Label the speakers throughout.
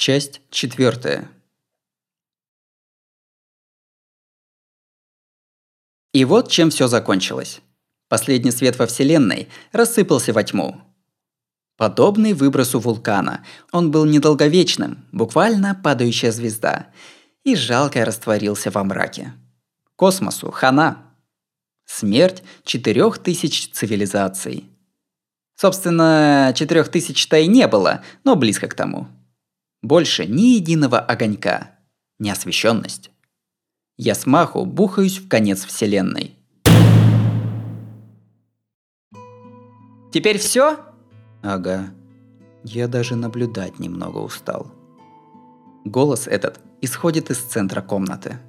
Speaker 1: Часть четвертая. И вот чем все закончилось. Последний свет во Вселенной рассыпался во тьму. Подобный выбросу вулкана, он был недолговечным, буквально падающая звезда, и жалко растворился во мраке. Космосу хана. Смерть четырех тысяч цивилизаций. Собственно, четырех тысяч-то и не было, но близко к тому. Больше ни единого огонька. Неосвещенность. Я смаху бухаюсь в конец вселенной. Теперь все? Ага. Я даже наблюдать немного устал. Голос этот исходит из центра комнаты.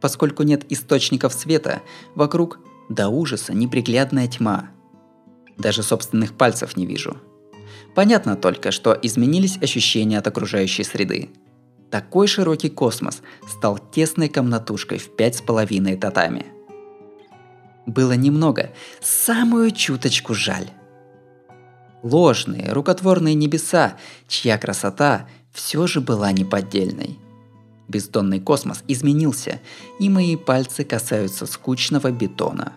Speaker 1: Поскольку нет источников света, вокруг до ужаса неприглядная тьма. Даже собственных пальцев не вижу – Понятно только, что изменились ощущения от окружающей среды. Такой широкий космос стал тесной комнатушкой в пять с половиной татами. Было немного, самую чуточку жаль. Ложные, рукотворные небеса, чья красота все же была неподдельной. Бездонный космос изменился, и мои пальцы касаются скучного бетона.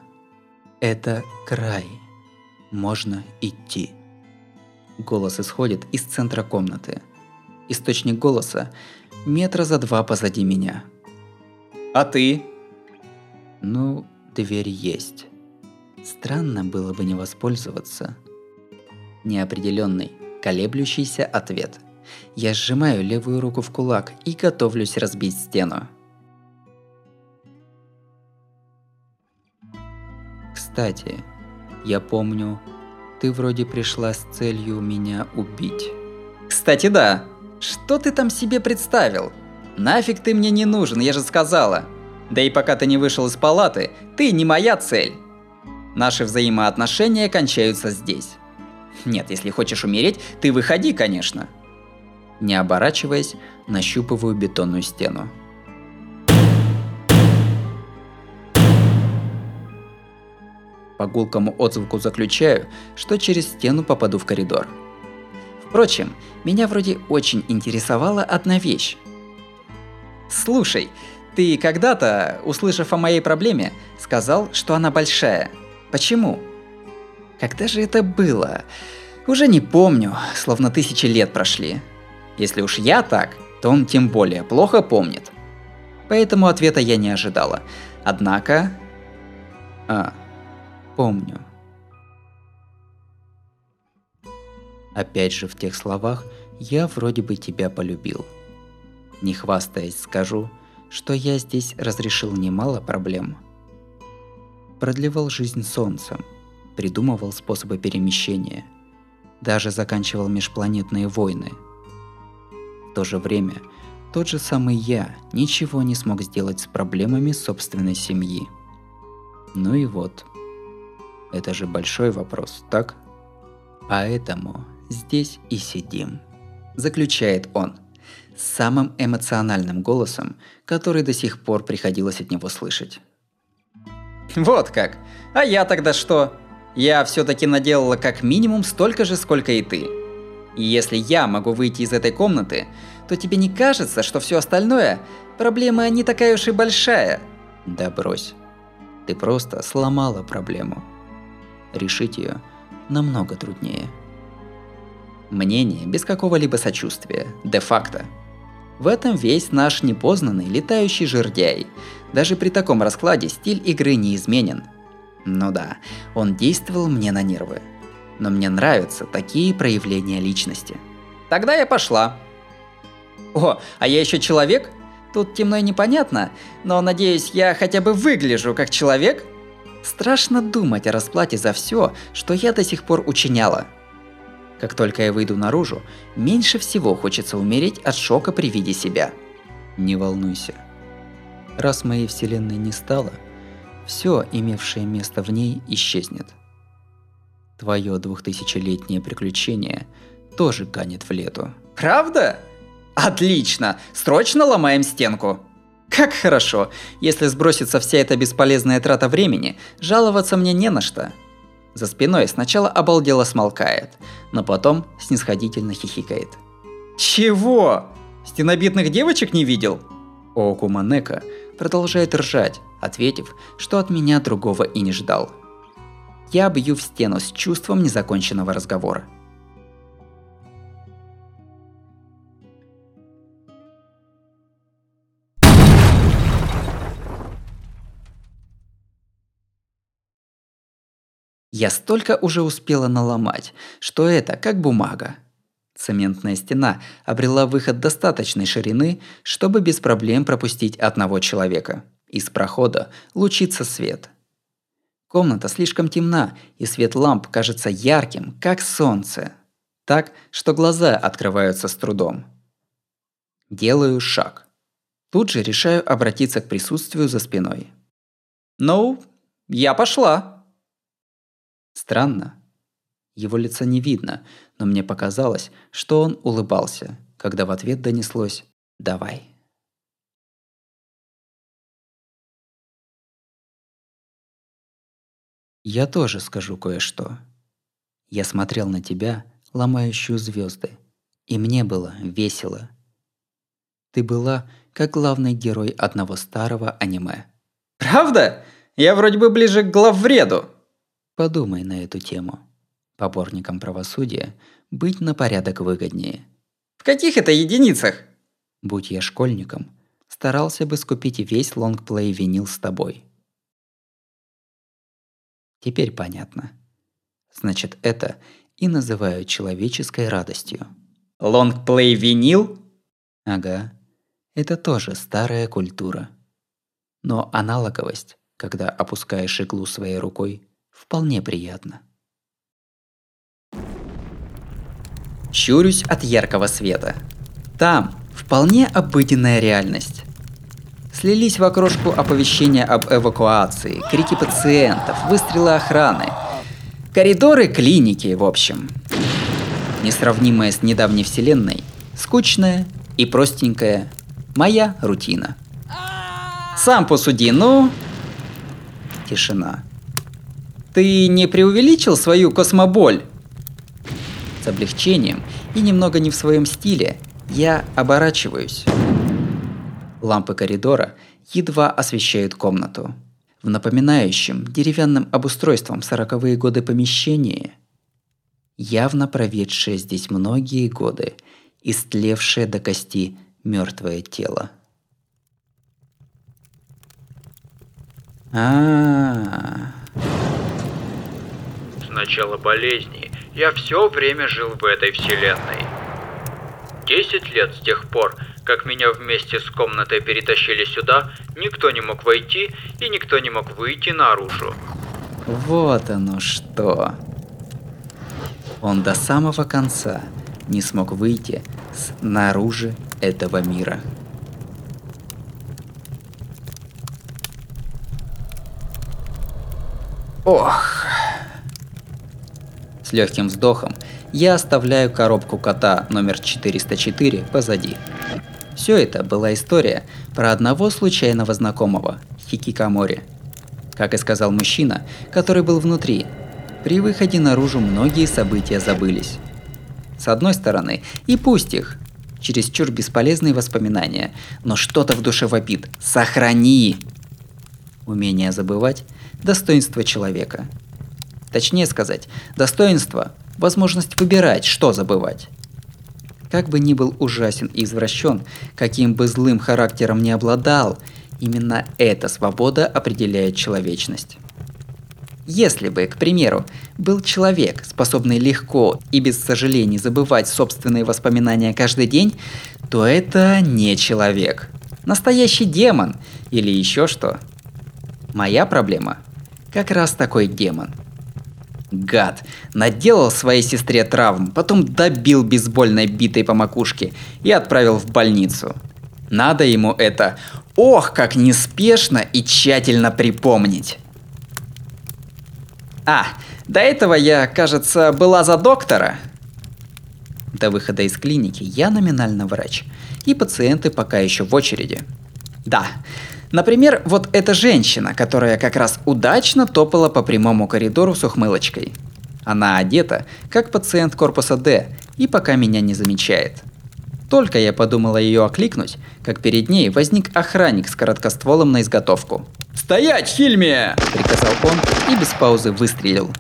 Speaker 1: Это край. Можно идти. Голос исходит из центра комнаты. Источник голоса метра за два позади меня. А ты? Ну, дверь есть. Странно было бы не воспользоваться. Неопределенный, колеблющийся ответ. Я сжимаю левую руку в кулак и готовлюсь разбить стену. Кстати, я помню, ты вроде пришла с целью меня убить. Кстати, да. Что ты там себе представил? Нафиг ты мне не нужен, я же сказала. Да и пока ты не вышел из палаты, ты не моя цель. Наши взаимоотношения кончаются здесь. Нет, если хочешь умереть, ты выходи, конечно. Не оборачиваясь, нащупываю бетонную стену. По гулкому отзвуку заключаю, что через стену попаду в коридор. Впрочем, меня вроде очень интересовала одна вещь. Слушай, ты когда-то, услышав о моей проблеме, сказал, что она большая. Почему? Когда же это было? Уже не помню, словно тысячи лет прошли. Если уж я так, то он тем более плохо помнит. Поэтому ответа я не ожидала. Однако... А, помню. Опять же в тех словах я вроде бы тебя полюбил. Не хвастаясь скажу, что я здесь разрешил немало проблем. Продлевал жизнь солнцем, придумывал способы перемещения, даже заканчивал межпланетные войны. В то же время тот же самый я ничего не смог сделать с проблемами собственной семьи. Ну и вот – это же большой вопрос, так? Поэтому здесь и сидим. Заключает он. Самым эмоциональным голосом, который до сих пор приходилось от него слышать. Вот как. А я тогда что? Я все-таки наделала как минимум столько же, сколько и ты. И если я могу выйти из этой комнаты, то тебе не кажется, что все остальное проблема не такая уж и большая? Да брось. Ты просто сломала проблему решить ее намного труднее. Мнение без какого-либо сочувствия, де-факто. В этом весь наш непознанный летающий жердяй. Даже при таком раскладе стиль игры не изменен. Ну да, он действовал мне на нервы. Но мне нравятся такие проявления личности. Тогда я пошла. О, а я еще человек? Тут темно и непонятно, но надеюсь, я хотя бы выгляжу как человек – Страшно думать о расплате за все, что я до сих пор учиняла. Как только я выйду наружу, меньше всего хочется умереть от шока при виде себя. Не волнуйся. Раз моей вселенной не стало, все, имевшее место в ней, исчезнет. Твое двухтысячелетнее приключение тоже канет в лету. Правда? Отлично! Срочно ломаем стенку! Как хорошо. Если сбросится вся эта бесполезная трата времени, жаловаться мне не на что. За спиной сначала обалдело смолкает, но потом снисходительно хихикает. Чего? Стенобитных девочек не видел? Окуманека продолжает ржать, ответив, что от меня другого и не ждал. Я бью в стену с чувством незаконченного разговора. Я столько уже успела наломать, что это как бумага. Цементная стена обрела выход достаточной ширины, чтобы без проблем пропустить одного человека. Из прохода лучится свет. Комната слишком темна, и свет ламп кажется ярким, как солнце. Так, что глаза открываются с трудом. Делаю шаг. Тут же решаю обратиться к присутствию за спиной. «Ну, я пошла!» Странно. Его лица не видно, но мне показалось, что он улыбался, когда в ответ донеслось «давай». Я тоже скажу кое-что. Я смотрел на тебя, ломающую звезды, и мне было весело. Ты была как главный герой одного старого аниме. Правда? Я вроде бы ближе к главвреду. Подумай на эту тему. Поборникам правосудия быть на порядок выгоднее. В каких это единицах? Будь я школьником, старался бы скупить весь лонгплей винил с тобой. Теперь понятно. Значит, это и называют человеческой радостью. Лонгплей винил? Ага. Это тоже старая культура. Но аналоговость, когда опускаешь иглу своей рукой, вполне приятно. Щурюсь от яркого света. Там вполне обыденная реальность. Слились в окрошку оповещения об эвакуации, крики пациентов, выстрелы охраны, коридоры клиники, в общем. Несравнимая с недавней вселенной, скучная и простенькая моя рутина. Сам посуди, ну... Тишина. Ты не преувеличил свою космоболь? С облегчением и немного не в своем стиле я оборачиваюсь. Лампы коридора едва освещают комнату. В напоминающем деревянным обустройством сороковые годы помещении явно проведшее здесь многие годы, истлевшее до кости мертвое тело. А, -а, -а
Speaker 2: начала болезни я все время жил в этой вселенной. Десять лет с тех пор, как меня вместе с комнатой перетащили сюда, никто не мог войти и никто не мог выйти наружу.
Speaker 1: Вот оно что. Он до самого конца не смог выйти снаружи этого мира. Ох. Легким вздохом я оставляю коробку кота номер 404 позади. Все это была история про одного случайного знакомого, хикикомори. Как и сказал мужчина, который был внутри, при выходе наружу многие события забылись. С одной стороны, и пусть их, чересчур бесполезные воспоминания, но что-то в душе вопит «Сохрани!» Умение забывать – достоинство человека – Точнее сказать, достоинство – возможность выбирать, что забывать. Как бы ни был ужасен и извращен, каким бы злым характером не обладал, именно эта свобода определяет человечность. Если бы, к примеру, был человек, способный легко и без сожалений забывать собственные воспоминания каждый день, то это не человек. Настоящий демон или еще что. Моя проблема – как раз такой демон – Гад. Наделал своей сестре травм, потом добил бейсбольной битой по макушке и отправил в больницу. Надо ему это, ох, как неспешно и тщательно припомнить. А, до этого я, кажется, была за доктора. До выхода из клиники я номинально врач, и пациенты пока еще в очереди. Да, Например, вот эта женщина, которая как раз удачно топала по прямому коридору с ухмылочкой. Она одета, как пациент корпуса D, и пока меня не замечает.
Speaker 3: Только я подумала ее окликнуть, как перед ней возник охранник с короткостволом на изготовку. «Стоять, Хильме!» – приказал он и без паузы выстрелил.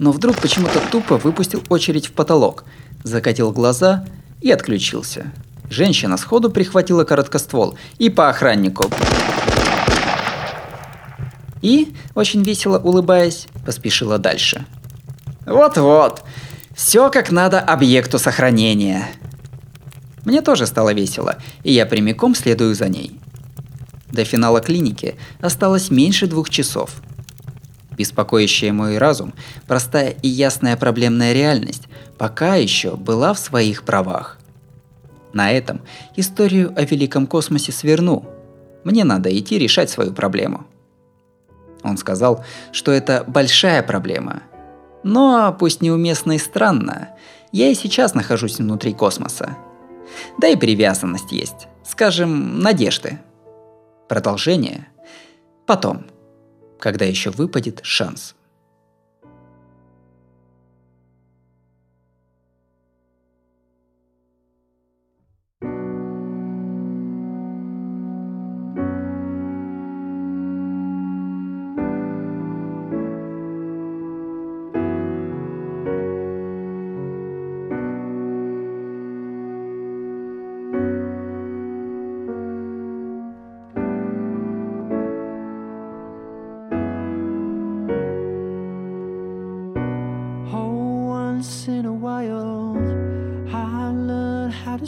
Speaker 3: Но вдруг почему-то тупо выпустил очередь в потолок, закатил глаза и отключился. Женщина сходу прихватила короткоствол и по охраннику. И, очень весело улыбаясь, поспешила дальше. Вот-вот, все как надо объекту сохранения. Мне тоже стало весело, и я прямиком следую за ней. До финала клиники осталось меньше двух часов. Беспокоящая мой разум, простая и ясная проблемная реальность пока еще была в своих правах. На этом историю о великом космосе сверну. Мне надо идти решать свою проблему. Он сказал, что это большая проблема. Но, пусть неуместно и странно, я и сейчас нахожусь внутри космоса – да и привязанность есть. Скажем, надежды. Продолжение потом, когда еще выпадет шанс.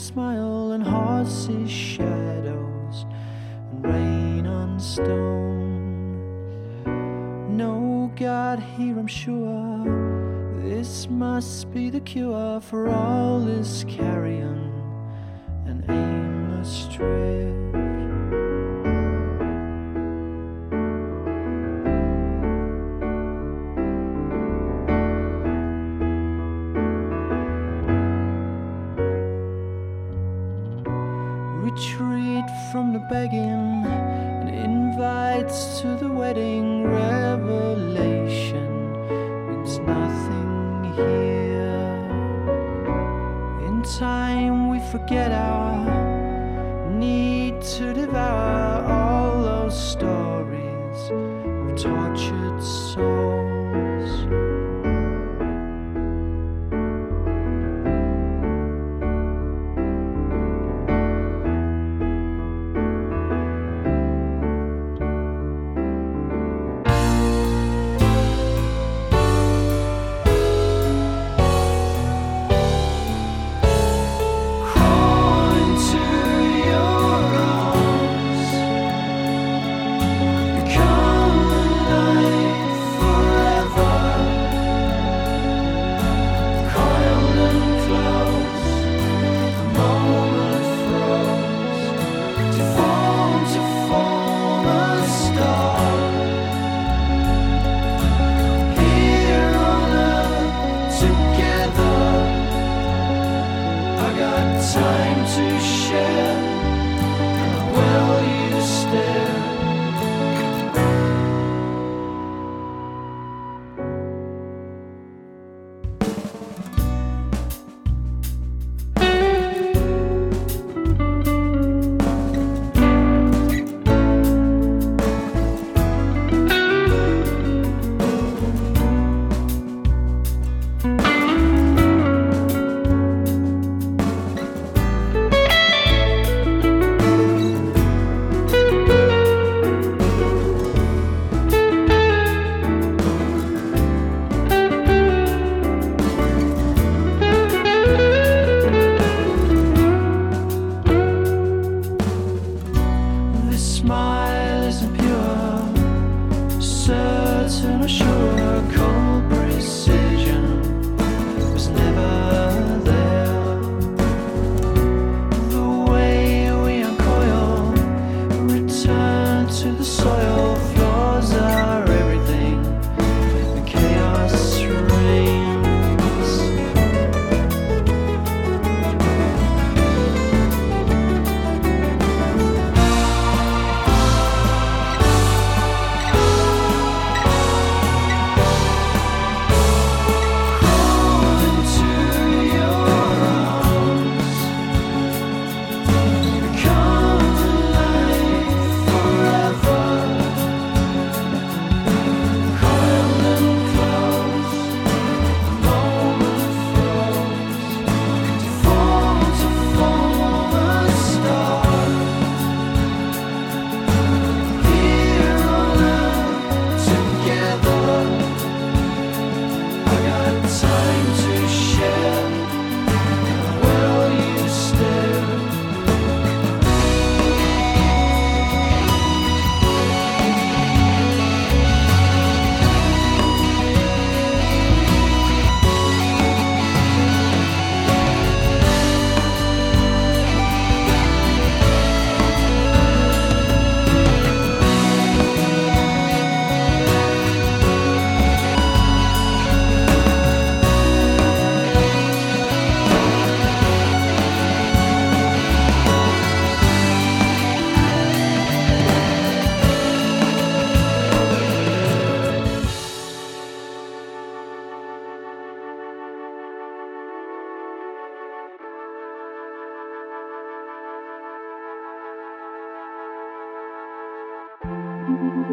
Speaker 3: Smile and see shadows and rain on stone. No God here, I'm sure. This must be the cure for all this carrion retreat from the begging and invites to the wedding revelation. Means nothing here. In time we forget our treasure.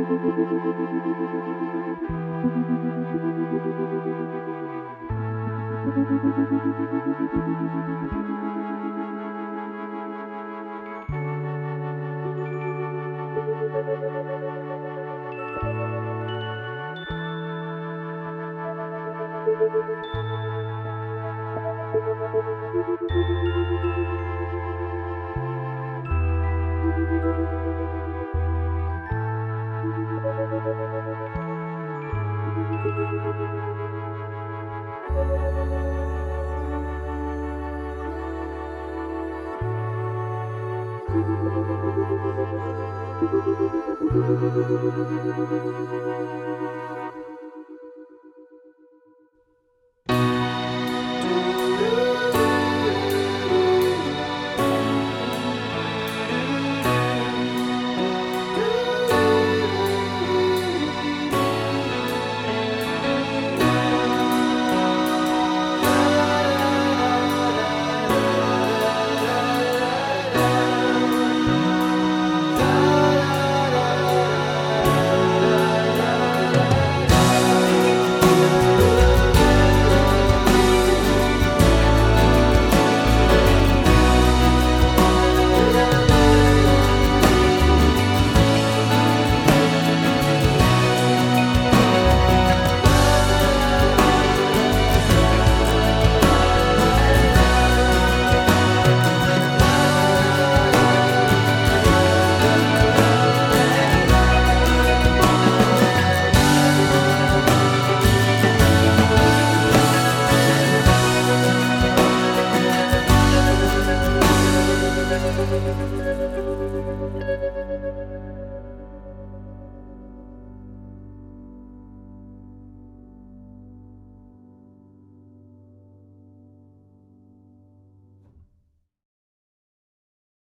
Speaker 4: Thank you. Música